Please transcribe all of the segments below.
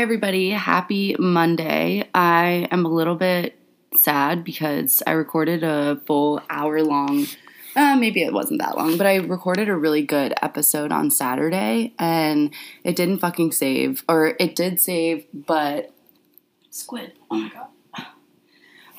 Everybody. Happy Monday. I am a little bit sad because I recorded a full hour long, uh, maybe it wasn't that long, but I recorded a really good episode on Saturday and it didn't fucking save. Or it did save, but. Squid. Oh my god.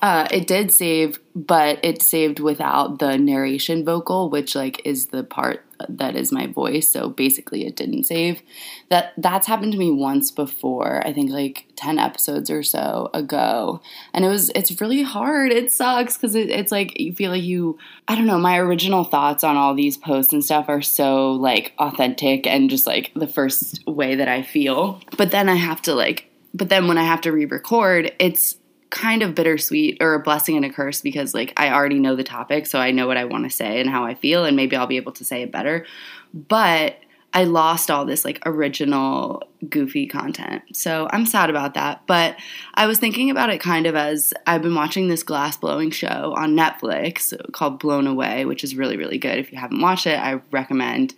Uh, it did save, but it saved without the narration vocal, which like is the part that is my voice. So basically, it didn't save. That that's happened to me once before. I think like ten episodes or so ago, and it was it's really hard. It sucks because it, it's like you feel like you I don't know. My original thoughts on all these posts and stuff are so like authentic and just like the first way that I feel. But then I have to like. But then when I have to re-record, it's kind of bittersweet or a blessing and a curse because like I already know the topic, so I know what I want to say and how I feel, and maybe I'll be able to say it better. But I lost all this like original goofy content. So I'm sad about that. But I was thinking about it kind of as I've been watching this glass blowing show on Netflix called Blown Away, which is really, really good. If you haven't watched it, I recommend.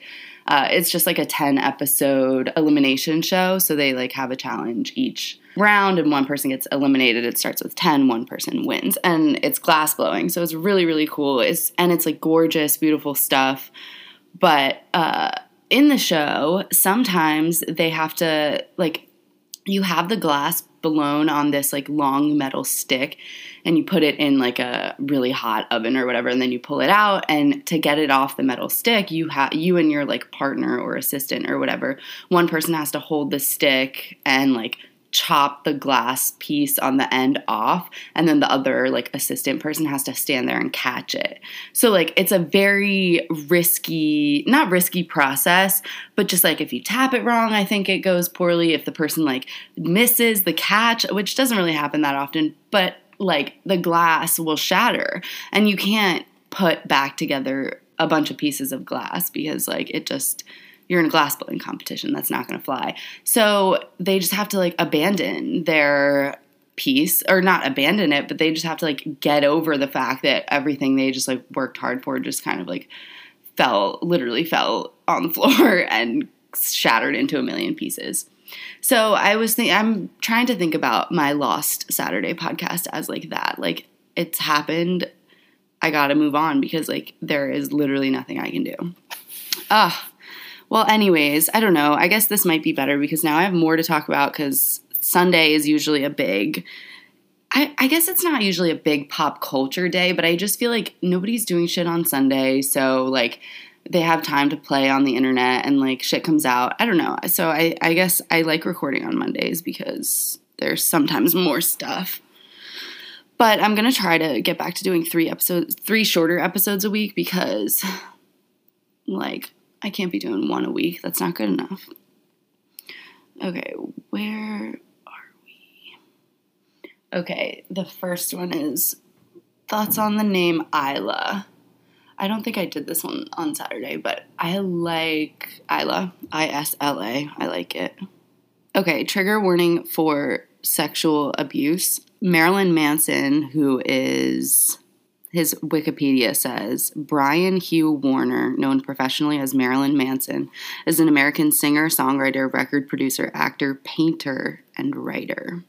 Uh, it's just like a 10 episode elimination show. So they like have a challenge each round and one person gets eliminated. It starts with 10, one person wins. And it's glass blowing. So it's really, really cool. It's, and it's like gorgeous, beautiful stuff. But uh, in the show, sometimes they have to like, you have the glass blown on this like long metal stick and you put it in like a really hot oven or whatever and then you pull it out and to get it off the metal stick you have you and your like partner or assistant or whatever one person has to hold the stick and like chop the glass piece on the end off and then the other like assistant person has to stand there and catch it. So like it's a very risky, not risky process, but just like if you tap it wrong, I think it goes poorly. If the person like misses the catch, which doesn't really happen that often, but like the glass will shatter and you can't put back together a bunch of pieces of glass because like it just you're in a glass blowing competition. That's not going to fly. So they just have to like abandon their piece or not abandon it, but they just have to like get over the fact that everything they just like worked hard for just kind of like fell, literally fell on the floor and shattered into a million pieces. So I was thinking, I'm trying to think about my Lost Saturday podcast as like that. Like it's happened. I got to move on because like there is literally nothing I can do. Ah, well, anyways, I don't know. I guess this might be better because now I have more to talk about because Sunday is usually a big. I, I, guess it's not usually a big pop culture day, but I just feel like nobody's doing shit on Sunday. So, like, they have time to play on the internet and, like, shit comes out. I don't know. So, I, I guess I like recording on Mondays because there's sometimes more stuff. But I'm to try to get back to doing three episodes, three shorter episodes a week because, like, I can't be doing one a week. That's not good enough. Okay, where are we? Okay, the first one is thoughts on the name Isla. I don't think I did this one on Saturday, but I like Isla. I S L A. I like it. Okay, trigger warning for sexual abuse. Marilyn Manson, who is his Wikipedia says Brian Hugh Warner, known professionally as Marilyn Manson, is an American singer, songwriter, record producer, actor, painter, and writer.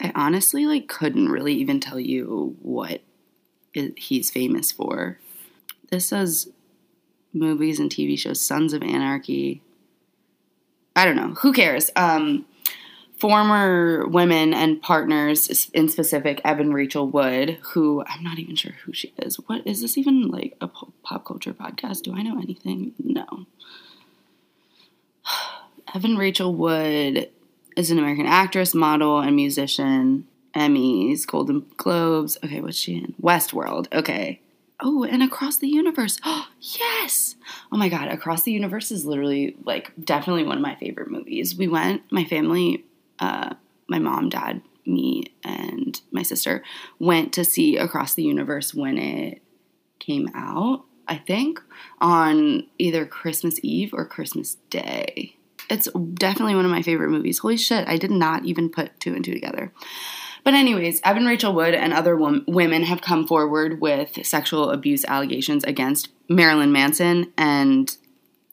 I honestly like couldn't really even tell you what he's famous for. This says movies and TV shows, Sons of Anarchy. I don't know. Who cares? Um, former women and partners in specific evan rachel wood who i'm not even sure who she is. What is this even like a pop culture podcast? Do i know anything? No. Evan rachel wood is an american actress model and musician emmys golden globes. Okay what's she in? Westworld. Okay. Oh and across the universe. Oh yes! Oh my god across the universe is literally like definitely one of my favorite movies. We went my family uh, my mom, dad, me, and my sister went to see Across the Universe when it came out, I think, on either Christmas Eve or Christmas Day. It's definitely one of my favorite movies. Holy shit, I did not even put two and two together. But, anyways, Evan Rachel Wood and other wom- women have come forward with sexual abuse allegations against Marilyn Manson, and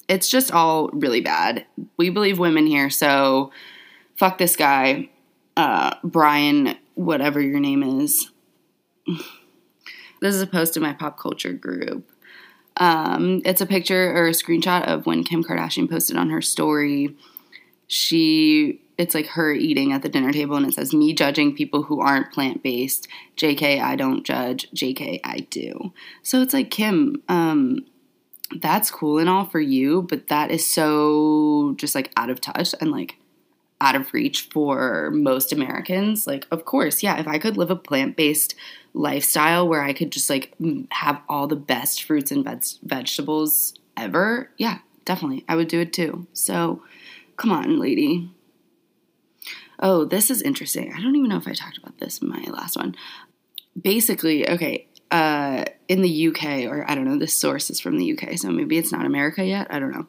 it's just all really bad. We believe women here, so fuck this guy, uh, Brian, whatever your name is. this is a post in my pop culture group. Um, it's a picture or a screenshot of when Kim Kardashian posted on her story. She, it's like her eating at the dinner table, and it says, Me judging people who aren't plant based. JK, I don't judge. JK, I do. So it's like, Kim, um, that's cool and all for you, but that is so just like out of touch and like out of reach for most Americans. Like, of course, yeah, if I could live a plant based lifestyle where I could just like have all the best fruits and veg- vegetables ever, yeah, definitely. I would do it too. So, come on, lady. Oh, this is interesting. I don't even know if I talked about this in my last one. Basically, okay, uh, in the UK, or I don't know, this source is from the UK, so maybe it's not America yet. I don't know.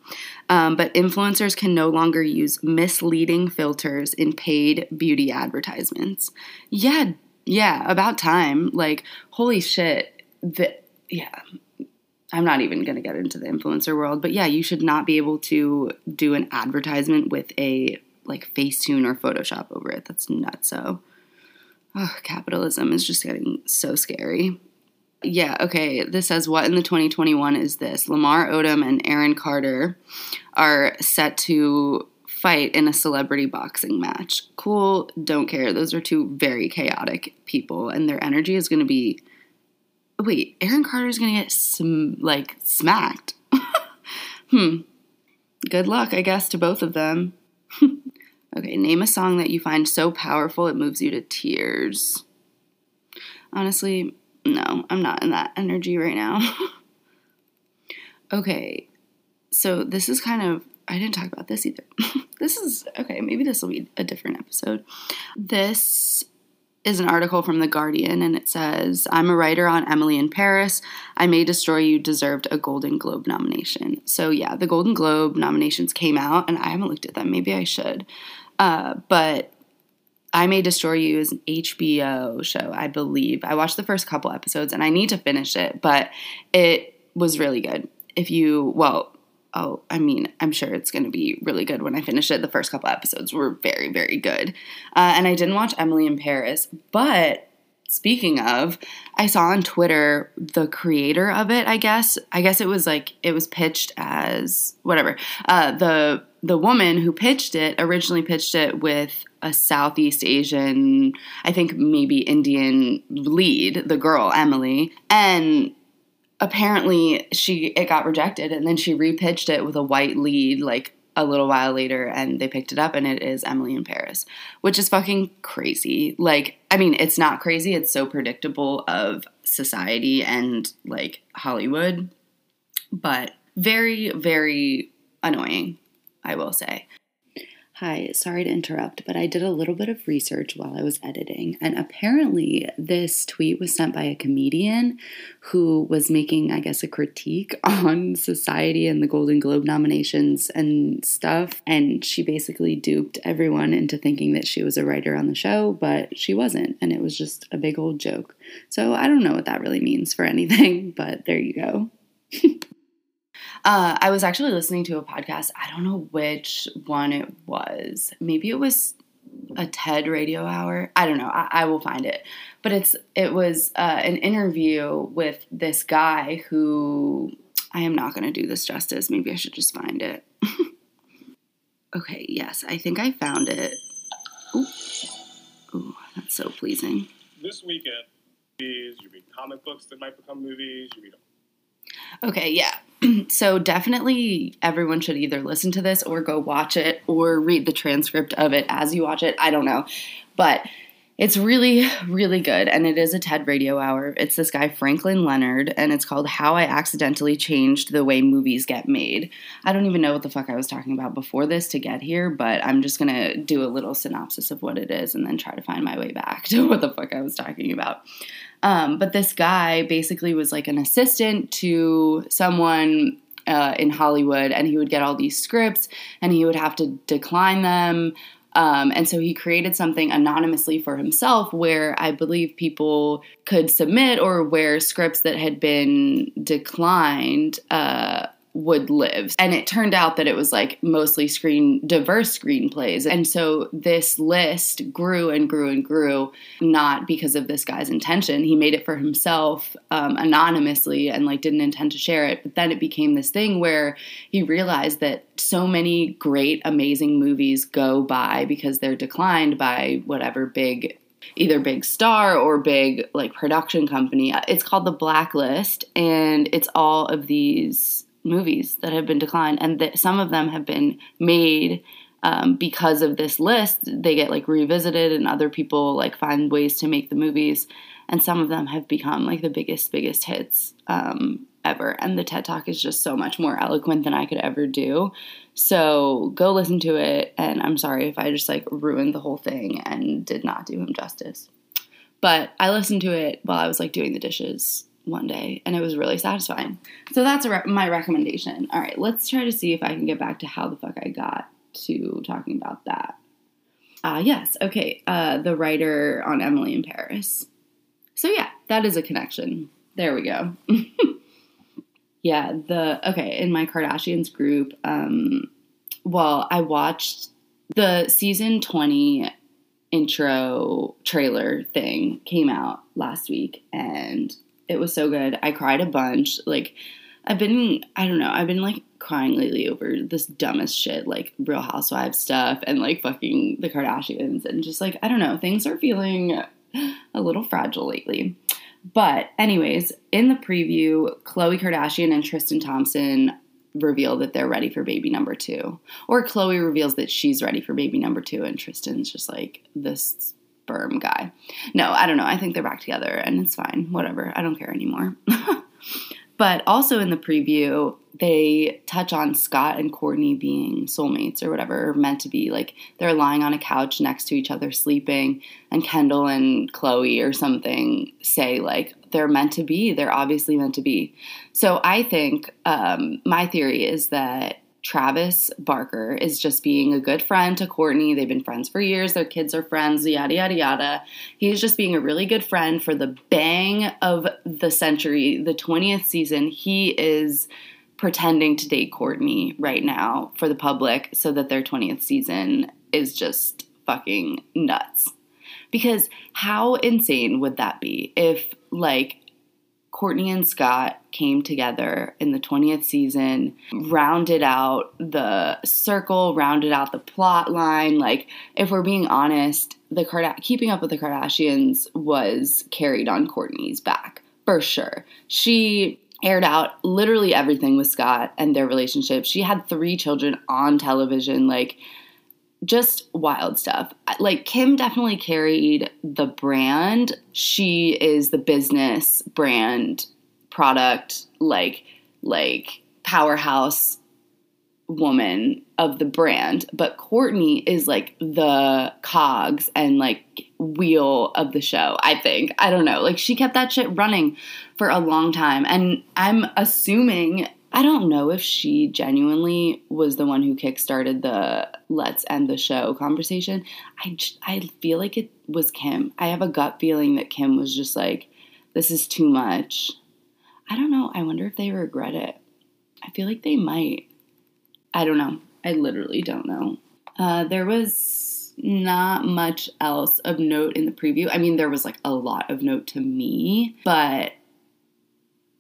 Um, but influencers can no longer use misleading filters in paid beauty advertisements. Yeah, yeah, about time. Like, holy shit. The, yeah, I'm not even going to get into the influencer world, but yeah, you should not be able to do an advertisement with a like Facetune or Photoshop over it. That's nuts. So, oh, capitalism is just getting so scary yeah, okay. This says what in the 2021 is this? Lamar Odom and Aaron Carter are set to fight in a celebrity boxing match. Cool, don't care. Those are two very chaotic people, and their energy is going to be. Wait, Aaron Carter is going to get sm- like smacked. hmm. Good luck, I guess, to both of them. okay, name a song that you find so powerful it moves you to tears. Honestly, no, I'm not in that energy right now. okay, so this is kind of, I didn't talk about this either. this is, okay, maybe this will be a different episode. This is an article from The Guardian, and it says, I'm a writer on Emily in Paris. I May Destroy You deserved a Golden Globe nomination. So, yeah, the Golden Globe nominations came out, and I haven't looked at them. Maybe I should. Uh, but I May Destroy You is an HBO show, I believe. I watched the first couple episodes and I need to finish it, but it was really good. If you, well, oh, I mean, I'm sure it's going to be really good when I finish it. The first couple episodes were very, very good. Uh, and I didn't watch Emily in Paris, but speaking of, I saw on Twitter the creator of it, I guess. I guess it was like, it was pitched as whatever. Uh, the the woman who pitched it originally pitched it with a Southeast Asian, I think maybe Indian lead, the girl Emily, and apparently she it got rejected and then she repitched it with a white lead like a little while later and they picked it up and it is Emily in Paris, which is fucking crazy. Like, I mean, it's not crazy, it's so predictable of society and like Hollywood, but very, very annoying. I will say. Hi, sorry to interrupt, but I did a little bit of research while I was editing, and apparently, this tweet was sent by a comedian who was making, I guess, a critique on society and the Golden Globe nominations and stuff. And she basically duped everyone into thinking that she was a writer on the show, but she wasn't, and it was just a big old joke. So I don't know what that really means for anything, but there you go. Uh, I was actually listening to a podcast. I don't know which one it was. Maybe it was a TED Radio Hour. I don't know. I, I will find it. But it's it was uh, an interview with this guy who I am not going to do this justice. Maybe I should just find it. okay. Yes, I think I found it. Ooh, ooh, that's so pleasing. This weekend, you read comic books that might become movies. You read Okay, yeah. so definitely everyone should either listen to this or go watch it or read the transcript of it as you watch it. I don't know. But it's really, really good. And it is a TED radio hour. It's this guy, Franklin Leonard, and it's called How I Accidentally Changed the Way Movies Get Made. I don't even know what the fuck I was talking about before this to get here, but I'm just gonna do a little synopsis of what it is and then try to find my way back to what the fuck I was talking about. Um, but this guy basically was like an assistant to someone uh, in Hollywood, and he would get all these scripts and he would have to decline them. Um, and so he created something anonymously for himself where I believe people could submit or where scripts that had been declined uh, would live. And it turned out that it was like mostly screen diverse screenplays. And so this list grew and grew and grew, not because of this guy's intention. He made it for himself um, anonymously and like didn't intend to share it. But then it became this thing where he realized that so many great, amazing movies go by because they're declined by whatever big either big star or big like production company. It's called The Blacklist and it's all of these movies that have been declined and that some of them have been made um, because of this list. They get like revisited and other people like find ways to make the movies and some of them have become like the biggest biggest hits um, ever and the TED Talk is just so much more eloquent than I could ever do. So go listen to it. And I'm sorry if I just like ruined the whole thing and did not do him justice. But I listened to it while I was like doing the dishes one day and it was really satisfying. So that's re- my recommendation. All right, let's try to see if I can get back to how the fuck I got to talking about that. Ah, uh, yes. Okay. Uh, the writer on Emily in Paris. So yeah, that is a connection. There we go. yeah, the okay, in my Kardashians group, um well, I watched the season 20 intro trailer thing came out last week and it was so good. I cried a bunch. Like I've been I don't know, I've been like crying lately over this dumbest shit like Real Housewives stuff and like fucking the Kardashians and just like I don't know, things are feeling a little fragile lately. But, anyways, in the preview, Khloe Kardashian and Tristan Thompson reveal that they're ready for baby number two. Or Khloe reveals that she's ready for baby number two, and Tristan's just like this sperm guy. No, I don't know. I think they're back together, and it's fine. Whatever. I don't care anymore. But also in the preview, they touch on Scott and Kourtney being soulmates or whatever, or meant to be. Like they're lying on a couch next to each other sleeping, and Kendall and Khloe or something say, like, they're meant to be. They're obviously meant to be. So I think um, my theory is that Travis Barker is just being a good friend to Kourtney. They've been friends for years. Their kids are friends, yada, yada, yada. He's just being a really good friend for the bang of the century, the 20th season. He is pretending to date Kourtney right now for the public so that their 20th season is just fucking nuts. Because how insane would that be if, like, Kourtney and Scott came together in the 20th season, rounded out the circle, rounded out the plot line. Like, if we're being honest, the Card- keeping up with the Kardashians was carried on Kourtney's back for sure. She aired out literally everything with Scott and their relationship. She had three children on television. Like, just wild stuff. Like Kim definitely carried the brand. She is the business brand product like like powerhouse woman of the brand, but Kourtney is like the cogs and like wheel of the show, I think. I don't know. Like she kept that shit running for a long time and I'm assuming I don't know if she genuinely was the one who kickstarted the let's end the show conversation. I, I feel like it was Kim. I have a gut feeling that Kim was just like, this is too much. I don't know. I wonder if they regret it. I feel like they might. I don't know. I literally don't know. Uh, there was not much else of note in the preview. I mean, there was like a lot of note to me, but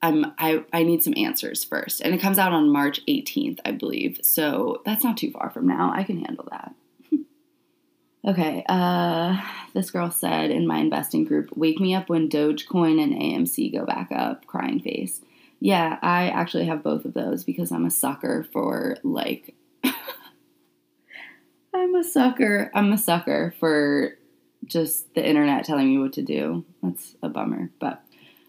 I'm I, I need some answers first. And it comes out on March 18th, I believe. So that's not too far from now. I can handle that. okay, uh this girl said in my investing group, wake me up when Dogecoin and AMC go back up, crying face. Yeah, I actually have both of those because I'm a sucker for like I'm a sucker. I'm a sucker for just the internet telling me what to do. That's a bummer, but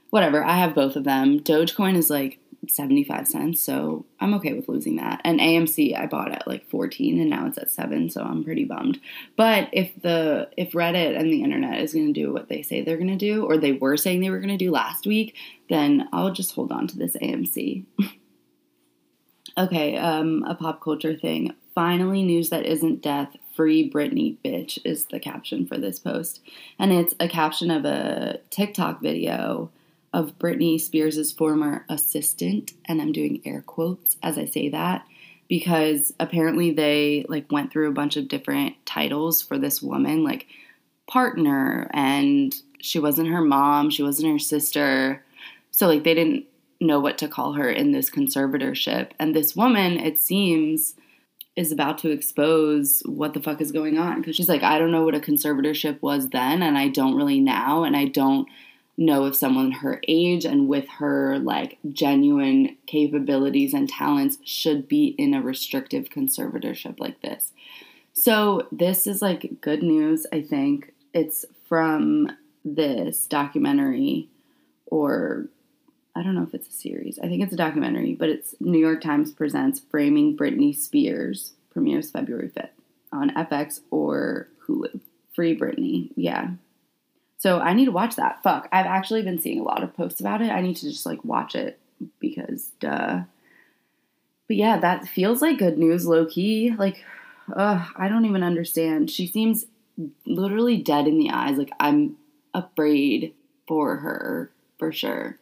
whatever. I have both of them. Dogecoin is like 75 cents, so I'm okay with losing that. And AMC I bought at like 14 and now it's at 7, so I'm pretty bummed. But if the if Reddit and the internet is going to do what they say they're going to do or they were saying they were going to do last week, then I'll just hold on to this AMC. okay, um a pop culture thing. Finally news that isn't death free Britney bitch is the caption for this post. And it's a caption of a TikTok video of Britney Spears' former assistant, and I'm doing air quotes as I say that because apparently they like went through a bunch of different titles for this woman, like partner, and she wasn't her mom, she wasn't her sister. So like they didn't know what to call her in this conservatorship. And this woman, it seems, is about to expose what the fuck is going on because she's like, I don't know what a conservatorship was then, and I don't really now, and I don't know if someone her age and with her like genuine capabilities and talents should be in a restrictive conservatorship like this. So, this is like good news, I think. It's from this documentary, or I don't know if it's a series. I think it's a documentary, but it's New York Times Presents Framing Britney Spears, premieres February 5th on FX or Hulu. Free Britney. Yeah, so I need to watch that. Fuck. I've actually been seeing a lot of posts about it. I need to just like watch it because duh. But yeah, that feels like good news, low key. Like, uh, I don't even understand. She seems literally dead in the eyes. Like, I'm afraid for her, for sure.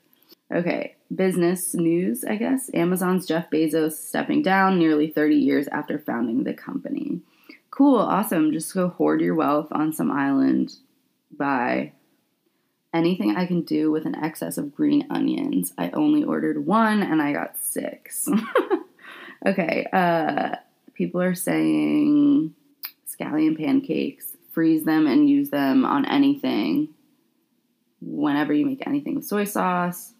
Okay, business news, I guess. Amazon's Jeff Bezos stepping down nearly 30 years after founding the company. Cool, awesome. Just go hoard your wealth on some island by anything I can do with an excess of green onions. I only ordered one and I got six. okay, uh, people are saying scallion pancakes, freeze them and use them on anything whenever you make anything with soy sauce.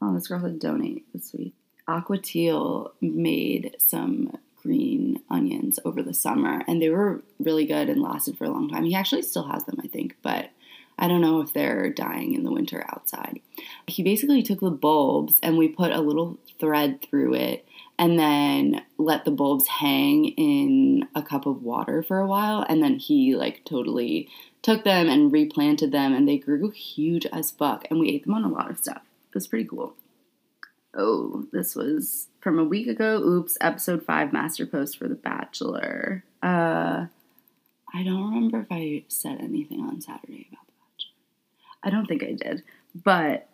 Oh, this girl said donate. That's sweet. Aqua Teal made some green onions over the summer, and they were really good and lasted for a long time. He actually still has them, but I don't know if they're dying in the winter outside. He basically took the bulbs and we put a little thread through it and then let the bulbs hang in a cup of water for a while and then he like totally took them and replanted them and they grew huge as fuck and we ate them on a lot of stuff. It was pretty cool. Oh, this was from a week ago. Oops, episode five master post for The Bachelor. Uh, I don't remember if I said anything on Saturday about The Bachelor. I don't think I did, but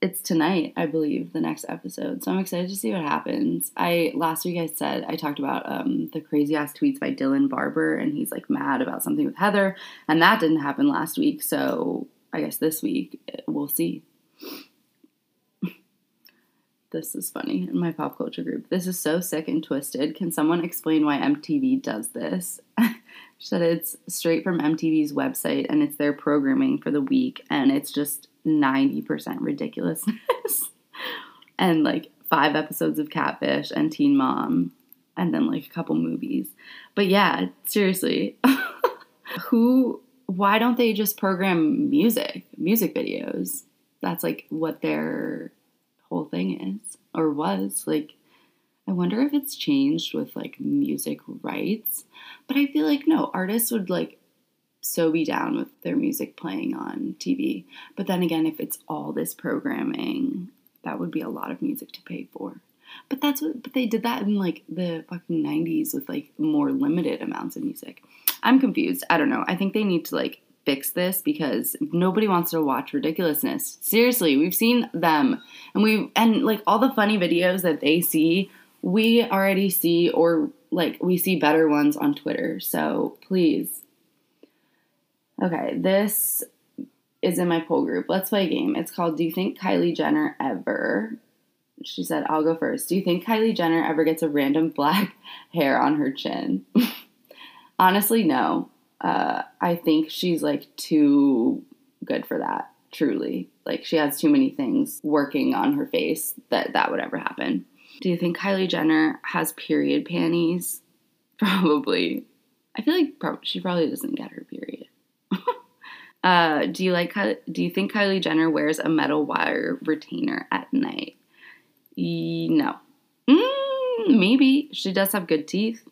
it's tonight, I believe, the next episode. So I'm excited to see what happens. I last week I said I talked about um, the crazy ass tweets by Dylan Barbour, and he's like mad about something with Heather, and that didn't happen last week. So I guess this week we'll see this is funny in my pop culture group. This is so sick and twisted. Can someone explain why MTV does this? she said it's straight from MTV's website and it's their programming for the week and it's just 90% ridiculousness. and like five episodes of Catfish and Teen Mom and then like a couple movies. But yeah, seriously. Who why don't they just program music, music videos? That's like what they're whole thing is or was. Like, I wonder if it's changed with like music rights. But I feel like no, artists would like so be down with their music playing on TV. But then again, if it's all this programming, that would be a lot of music to pay for. But that's what but they did that in like the fucking 90s with like more limited amounts of music. I'm confused. I don't know. I think they need to like fix this because nobody wants to watch ridiculousness. Seriously, we've seen them and we and like all the funny videos that they see, we already see or like we see better ones on Twitter. So, please. Okay, this is in my poll group. Let's play a game. It's called Do you think Kylie Jenner ever she said, I'll go first. Do you think Kylie Jenner ever gets a random black hair on her chin? Honestly, no uh, I think she's like too good for that. Truly, like she has too many things working on her face that that would ever happen. Do you think Kylie Jenner has period panties? Probably. I feel like pro- she probably doesn't get her period. uh, do you like? Do you think Kylie Jenner wears a metal wire retainer at night? No. Mm, maybe she does have good teeth.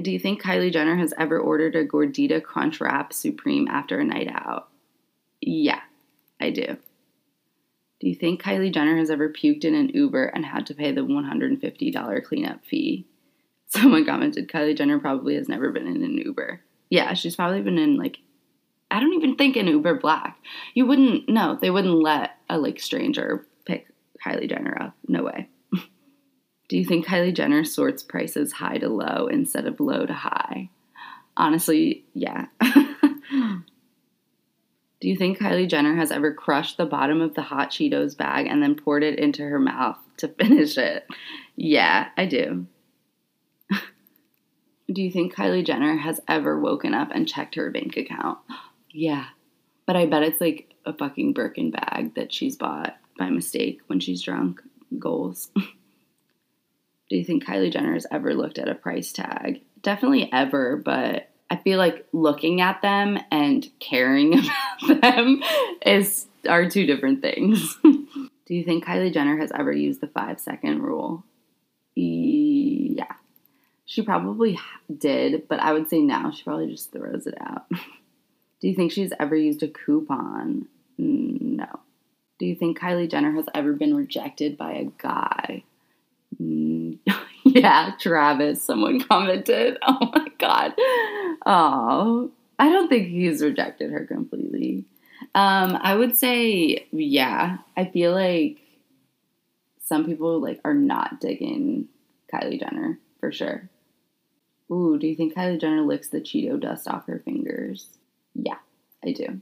Do you think Kylie Jenner has ever ordered a Gordita Crunch Wrap Supreme after a night out? Yeah, I do. Do you think Kylie Jenner has ever puked in an Uber and had to pay the $150 cleanup fee? Someone commented Kylie Jenner probably has never been in an Uber. Yeah, she's probably been in like I don't even think an Uber Black. You wouldn't no, they wouldn't let a like stranger pick Kylie Jenner up. No way. Do you think Kylie Jenner sorts prices high to low instead of low to high? Honestly, yeah. Do you think Kylie Jenner has ever crushed the bottom of the hot Cheetos bag and then poured it into her mouth to finish it? Yeah, I do. do you think Kylie Jenner has ever woken up and checked her bank account? yeah. But I bet it's like a fucking Birkin bag that she's bought by mistake when she's drunk. Goals. do you think Kylie Jenner has ever looked at a price tag? Definitely ever, but I feel like looking at them and caring about them is are two different things. Do you think Kylie Jenner has ever used the five second rule? Yeah. She probably did, but I would say now she probably just throws it out. Do you think she's ever used a coupon? No. Do you think Kylie Jenner has ever been rejected by a guy? yeah, Travis, someone commented. Oh my god. Oh, I don't think he's rejected her completely. Um, I would say, yeah. I feel like some people like are not digging Kylie Jenner for sure. Ooh, do you think Kylie Jenner licks the Cheeto dust off her fingers? Yeah, I do.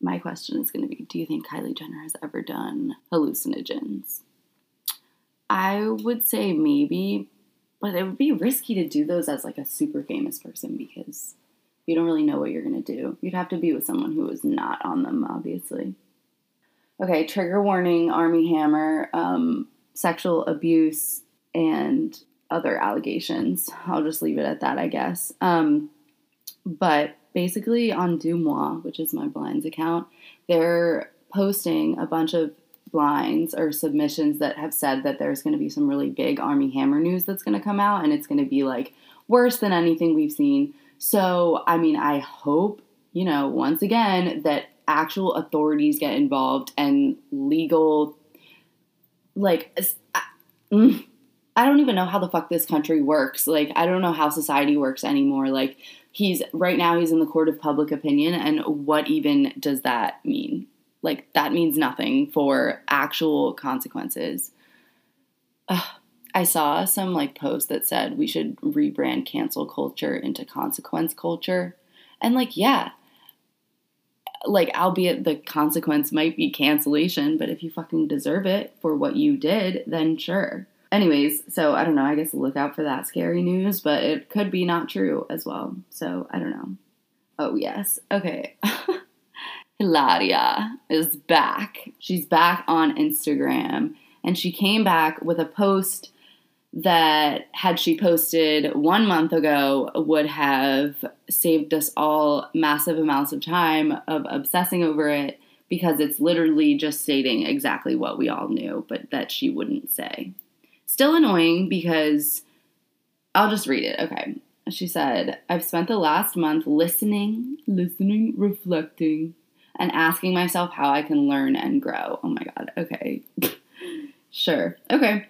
My question is going to be Do you think Kylie Jenner has ever done hallucinogens? I would say maybe, but it would be risky to do those as like a super famous person because you don't really know what you're going to do. You'd have to be with someone who is not on them, obviously. Okay, trigger warning Armie Hammer, um, sexual abuse, and other allegations. I'll just leave it at that, I guess. Um, but basically, on DeuxMoi, which is my blinds account, they're posting a bunch of blinds or submissions that have said that there's going to be some really big Armie Hammer news that's going to come out, and it's going to be like worse than anything we've seen. So, I mean, I hope, you know, once again, that actual authorities get involved and legal, like, mm, I don't even know how the fuck this country works. Like, I don't know how society works anymore. Like, he's right now, he's in the court of public opinion, and what even does that mean? Like, that means nothing for actual consequences. Ugh. I saw some like post that said we should rebrand cancel culture into consequence culture. And like, yeah, like, albeit the consequence might be cancellation, but if you fucking deserve it for what you did, then sure. Anyways, so I don't know. I guess look out for that scary news, but it could be not true as well. So I don't know. Oh, yes. Okay. Hilaria is back. She's back on Instagram and she came back with a post that had she posted one month ago would have saved us all massive amounts of time of obsessing over it because it's literally just stating exactly what we all knew, but that she wouldn't say. Still annoying because I'll just read it. Okay. She said, I've spent the last month listening, listening, reflecting, and asking myself how I can learn and grow. Oh my God. Okay. sure. Okay.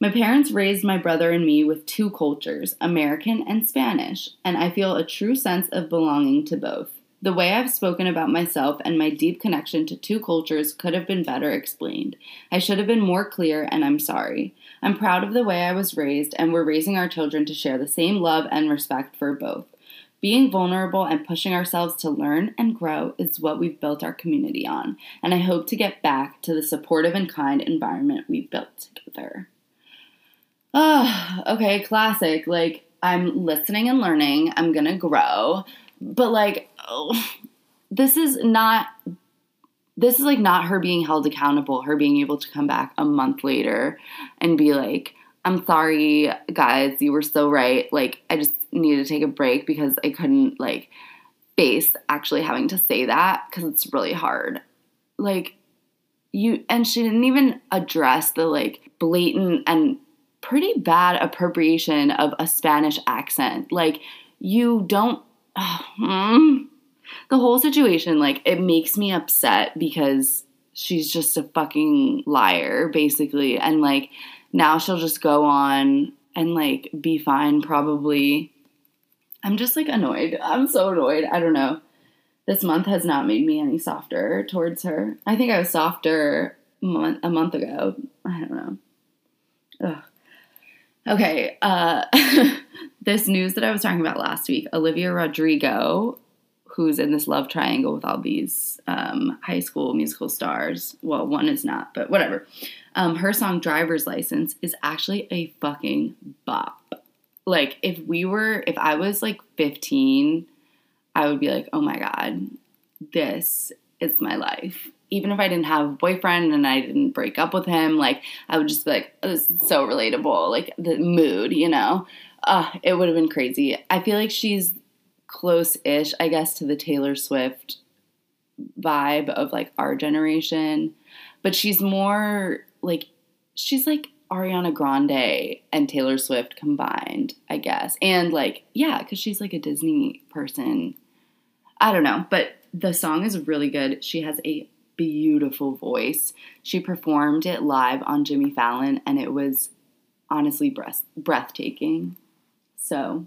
My parents raised my brother and me with two cultures, American and Spanish, and I feel a true sense of belonging to both. The way I've spoken about myself and my deep connection to two cultures could have been better explained. I should have been more clear, and I'm sorry. I'm proud of the way I was raised, and we're raising our children to share the same love and respect for both. Being vulnerable and pushing ourselves to learn and grow is what we've built our community on, and I hope to get back to the supportive and kind environment we built together. Oh, okay, classic. Like, I'm listening and learning, I'm gonna grow, but like, oh, this is not. This is like not her being held accountable, her being able to come back a month later and be like, I'm sorry, guys, you were so right. Like, I just needed to take a break because I couldn't, like, face actually having to say that because it's really hard. Like, you, and she didn't even address the, like, blatant and pretty bad appropriation of a Spanish accent. Like, you don't, oh, the whole situation, like, it makes me upset because she's just a fucking liar, basically. And, like, now she'll just go on and like be fine probably. I'm just like annoyed. I'm so annoyed. I don't know. this month has not made me any softer towards her. I think I was softer month, a month ago. I don't know. Ugh. Okay, uh, this news that I was talking about last week Olivia Rodrigo, who's in this love triangle with all these um, high school musical stars. Well, one is not, but whatever. Um, her song Driver's License is actually a fucking bop. Like, if we were, if I was like 15, I would be like, oh my God, this is my life even if I didn't have a boyfriend and I didn't break up with him, like I would just be like, oh, this is so relatable. Like the mood, you know, uh, it would have been crazy. I feel like she's close-ish, I guess, to the Taylor Swift vibe of like our generation, but she's more like she's like Ariana Grande and Taylor Swift combined, I guess, and like yeah, because she's like a Disney person. I don't know, but the song is really good. She has a beautiful voice. She performed it live on Jimmy Fallon, and it was honestly breath- breathtaking. So,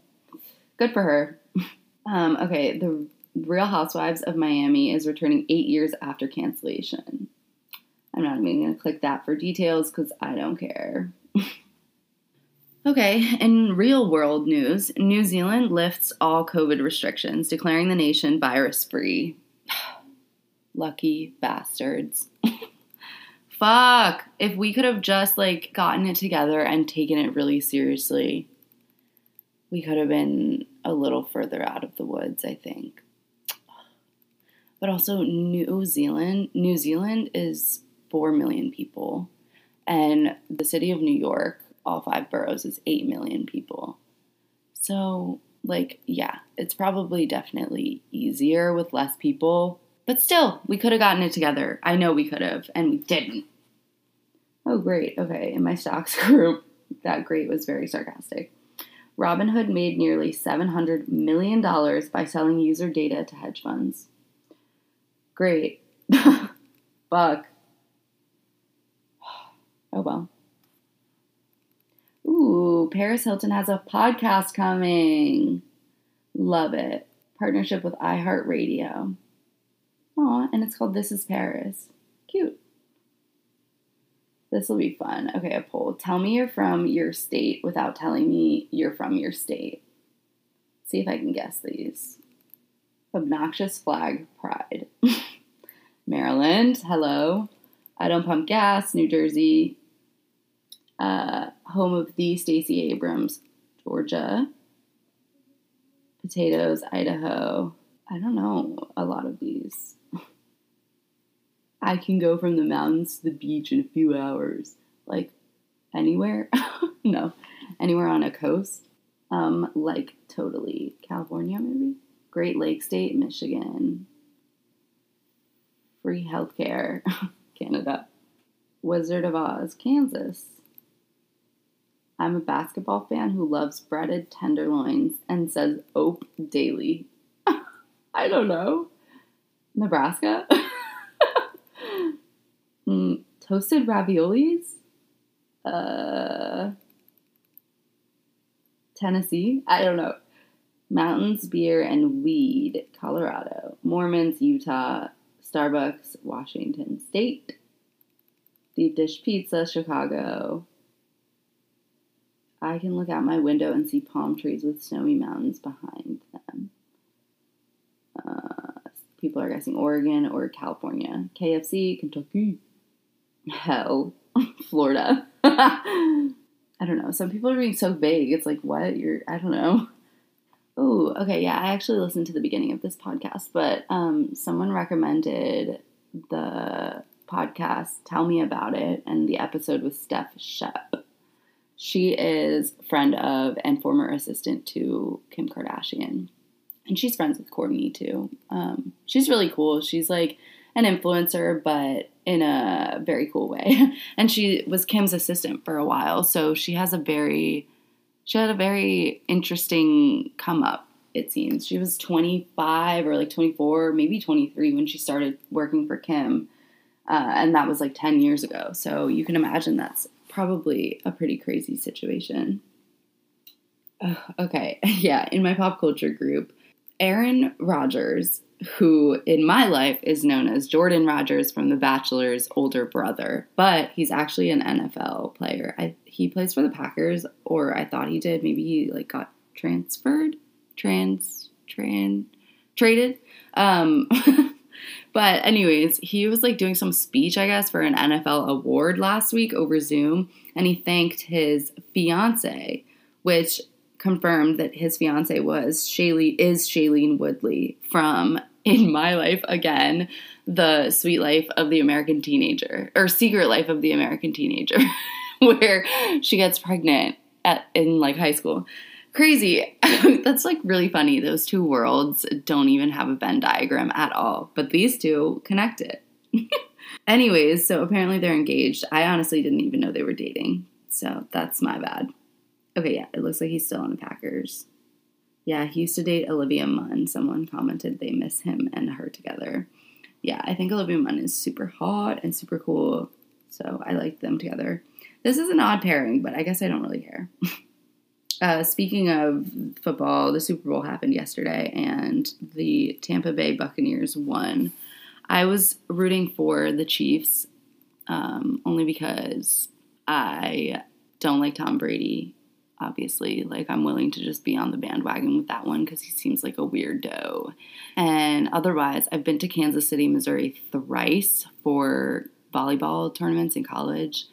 good for her. Um, okay, the Real Housewives of Miami is returning eight years after cancellation. I'm not even going to click that for details because I don't care. okay, in real world news, New Zealand lifts all COVID restrictions, declaring the nation virus free. Lucky bastards. Fuck. If we could have just like gotten it together and taken it really seriously, we could have been a little further out of the woods, I think. But also New Zealand, New Zealand is 4 million people and the city of New York, all five boroughs is 8 million people. So, like, yeah, it's probably definitely easier with less people but still, we could have gotten it together. I know we could have, and we didn't. Oh, great. Okay. In my stocks group, that great was very sarcastic. Robinhood made nearly $700 million by selling user data to hedge funds. Great. Fuck. Oh well. Ooh, Paris Hilton has a podcast coming. Love it. Partnership with iHeartRadio. Aw, and it's called This is Paris. Cute. This will be fun. Okay, a poll. Tell me you're from your state without telling me you're from your state. See if I can guess these. Obnoxious flag pride. Maryland, hello. I don't pump gas, New Jersey. Uh, home of the Stacey Abrams, Georgia. Potatoes, Idaho. I don't know a lot of these. I can go from the mountains to the beach in a few hours. Like anywhere? no, anywhere on a coast. Um, like totally California, maybe. Great Lake State, Michigan. Free healthcare, Canada. Wizard of Oz, Kansas. I'm a basketball fan who loves breaded tenderloins and says "ope" daily. I don't know. Nebraska. Mm, toasted raviolis. Uh, Tennessee. I don't know. Mountains, beer, and weed. Colorado. Mormons, Utah. Starbucks, Washington State. Deep dish pizza, Chicago. I can look out my window and see palm trees with snowy mountains behind them. Uh, people are guessing Oregon or California. KFC, Kentucky hell, Florida. I don't know. Some people are being so vague. It's like, what? You're, I don't know. Oh, okay. Yeah, I actually listened to the beginning of this podcast, but um, someone recommended the podcast Tell Me About It, and the episode with Steph Shep. She is friend of and former assistant to Kim Kardashian. And she's friends with Kourtney too. Um, she's really cool. She's like an influencer, but in a very cool way. and she was Kim's assistant for a while, so she has a very she had a very interesting come up. It seems she was 25 or like 24, maybe 23 when she started working for Kim, uh, and that was like 10 years ago. So you can imagine that's probably a pretty crazy situation. okay, yeah, in my pop culture group, Aaron Rodgers who in my life is known as Jordan Rodgers from The Bachelor's older brother, but he's actually an NFL player. I, he plays for the Packers, or I thought he did. Maybe he like got transferred, trans, tran, traded. Um, but anyways, he was like doing some speech, I guess, for an NFL award last week over Zoom, and he thanked his fiance, which confirmed that his fiance was Shailene is Shailene Woodley from In My Life Again, the Sweet Life of the American Teenager or Secret Life of the American Teenager, where she gets pregnant at in like high school. Crazy. That's like really funny. Those two worlds don't even have a Venn diagram at all, but these two connect it. Anyways, so apparently they're engaged. I honestly didn't even know they were dating. So that's my bad. Okay, yeah, it looks like he's still on the Packers. Yeah, he used to date Olivia Munn. Someone commented they miss him and her together. Yeah, I think Olivia Munn is super hot and super cool. So I like them together. This is an odd pairing, but I guess I don't really care. uh, speaking of football, the Super Bowl happened yesterday and the Tampa Bay Buccaneers won. I was rooting for the Chiefs um, only because I don't like Tom Brady obviously. Like, I'm willing to just be on the bandwagon with that one because he seems like a weirdo. And otherwise, I've been to Kansas City, Missouri thrice for volleyball tournaments in college.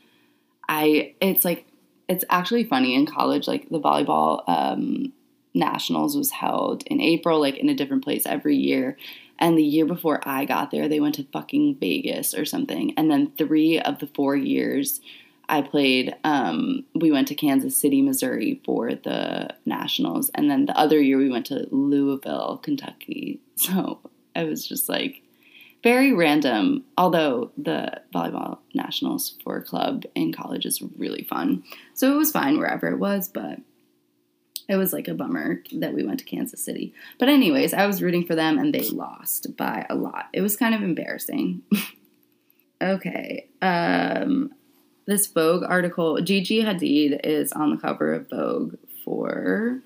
I, it's like, it's actually funny in college, like, the volleyball um, nationals was held in April, like, in a different place every year. And the year before I got there, they went to fucking Vegas or something. And then three of the four years, I played, um, we went to Kansas City, Missouri for the Nationals. And then the other year we went to Louisville, Kentucky. So it was just like very random, although the volleyball nationals for club in college is really fun. So it was fine wherever it was, but it was like a bummer that we went to Kansas City. But, anyways, I was rooting for them and they lost by a lot. It was kind of embarrassing. okay. Um, this Vogue article, Gigi Hadid is on the cover of Vogue for,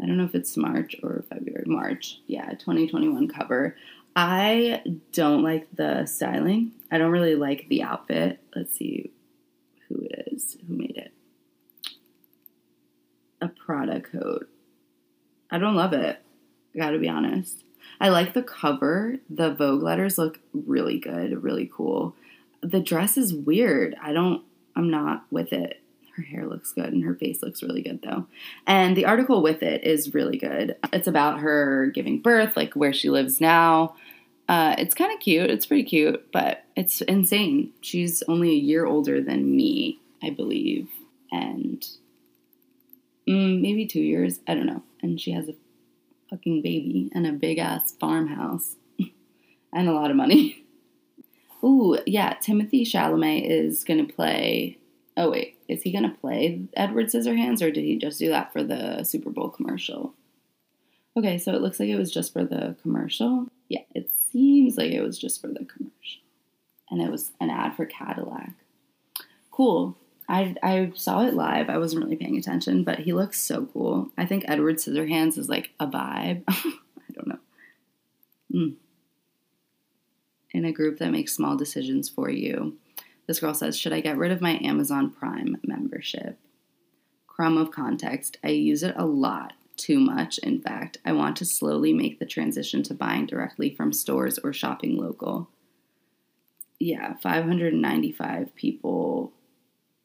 I don't know if it's March or February, March, yeah, 2021 cover. I don't like the styling. I don't really like the outfit. Let's see who it is, who made it. A Prada coat. I don't love it. I gotta be honest. I like the cover. The Vogue letters look really good, really cool the dress is weird. I don't, I'm not with it. Her hair looks good and her face looks really good though. And the article with it is really good. It's about her giving birth, like where she lives now. Uh, it's kind of cute. It's pretty cute, but it's insane. She's only a year older than me, I believe. And mm, maybe two years. I don't know. And she has a fucking baby and a big ass farmhouse and a lot of money. Ooh, yeah, Timothy Chalamet is going to play. Oh, wait, is he to play Edward Scissorhands or did he just do that for the Super Bowl commercial? Okay, so it looks like it was just for the commercial. Yeah, it seems like it was just for the commercial. And it was an ad for Cadillac. Cool. I, I saw it live. I wasn't really paying attention, but he looks so cool. I think Edward Scissorhands is like a vibe. I don't know. Mm in a group that makes small decisions for you. This girl says, Should I get rid of my Amazon Prime membership? Crumb of context. I use it a lot, too much, in fact. I want to slowly make the transition to buying directly from stores or shopping local. Yeah, 595 people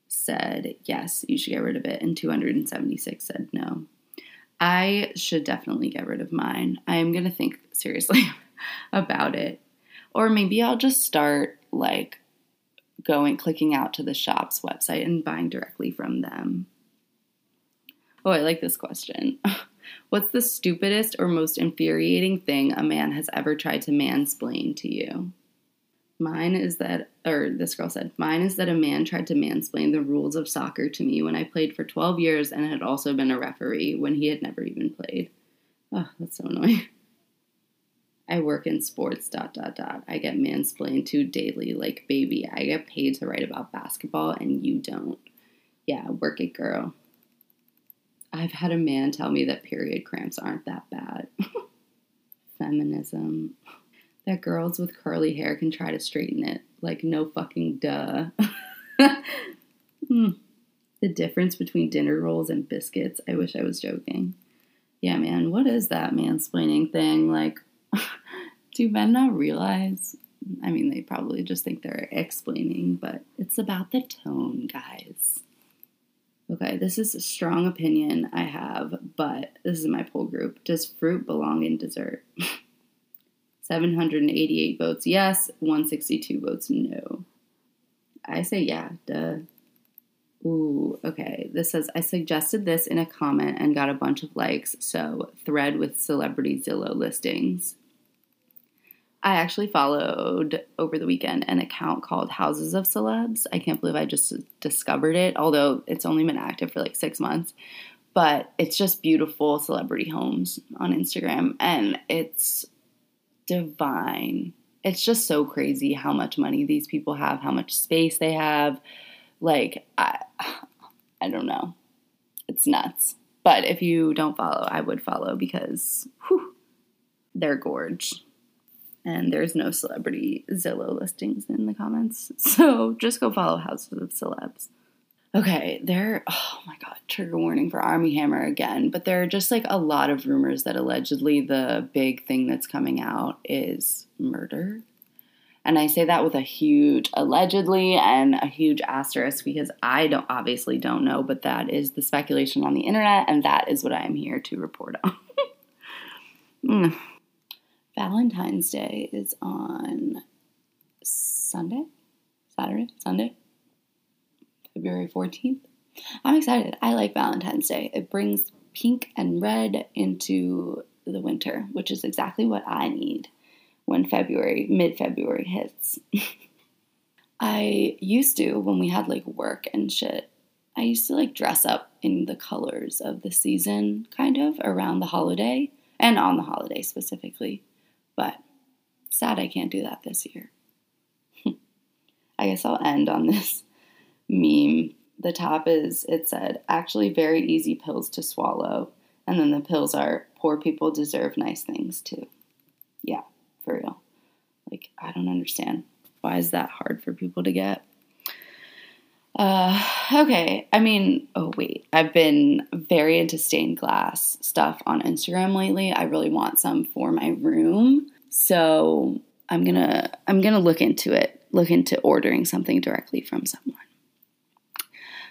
said yes, you should get rid of it, and 276 said no. I should definitely get rid of mine. I am going to think seriously about it or maybe I'll just start like going, clicking out to the shop's website and buying directly from them. Oh, I like this question. What's the stupidest or most infuriating thing a man has ever tried to mansplain to you? Mine is that, or this girl said, mine is that a man tried to mansplain the rules of soccer to me when I played for 12 years and had also been a referee when he had never even played. Oh, that's so annoying. I work in sports, dot, dot, dot. I get mansplained to daily. Like, baby, I get paid to write about basketball and you don't. Yeah, work it, girl. I've had a man tell me that period cramps aren't that bad. feminism. That girls with curly hair can try to straighten it. Like, no fucking duh. Hmm. The difference between dinner rolls and biscuits. I wish I was joking. Yeah, man, what is that mansplaining thing? Like, do men not realize? I mean, they probably just think they're explaining, but it's about the tone, guys. Okay, this is a strong opinion I have, but this is my poll group. Does fruit belong in dessert? 788 votes yes, 162 votes no. I say yeah, duh. Ooh, okay. This says I suggested this in a comment and got a bunch of likes. So, thread with celebrity Zillow listings. I actually followed over the weekend an account called Houses of Celebs. I can't believe I just discovered it, although it's only been active for like six months. But it's just beautiful celebrity homes on Instagram, and it's divine. It's just so crazy how much money these people have, how much space they have. Like, I, I don't know. It's nuts. But if you don't follow, I would follow because whew, they're gorge and there's no celebrity Zillow listings in the comments. So just go follow Houses of Celebs. Okay, there, oh my god, trigger warning for Armie Hammer again. But there are just like a lot of rumors that allegedly the big thing that's coming out is murder. And I say that with a huge allegedly and a huge asterisk because I don't obviously don't know, but that is the speculation on the internet, and that is what I am here to report on. mm. Valentine's Day is on Sunday, Saturday, Sunday, February 14th. I'm excited. I like Valentine's Day. It brings pink and red into the winter, which is exactly what I need when February, mid February hits. I used to, when we had like work and shit, I used to like dress up in the colors of the season, kind of around the holiday and on the holiday specifically. But sad I can't do that this year. I guess I'll end on this meme. The top is it said, actually, very easy pills to swallow. And then the pills are, poor people deserve nice things too. Yeah, for real. Like, I don't understand. Why is that hard for people to get? Uh, okay. I mean, oh wait, I've been very into stained glass stuff on Instagram lately. I really want some for my room. So I'm gonna I'm gonna look into it, look into ordering something directly from someone.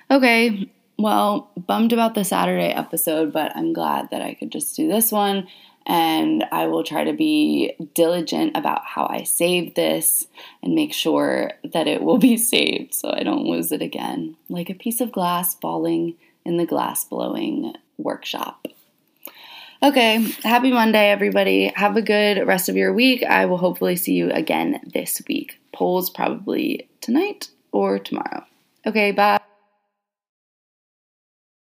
Okay, well, bummed about the Saturday episode, but I'm glad that I could just do this one. And I will try to be diligent about how I save this and make sure that it will be saved so I don't lose it again. Like a piece of glass falling in the glass blowing workshop. Okay, happy Monday, everybody. Have a good rest of your week. I will hopefully see you again this week. Polls probably tonight or tomorrow. Okay, bye.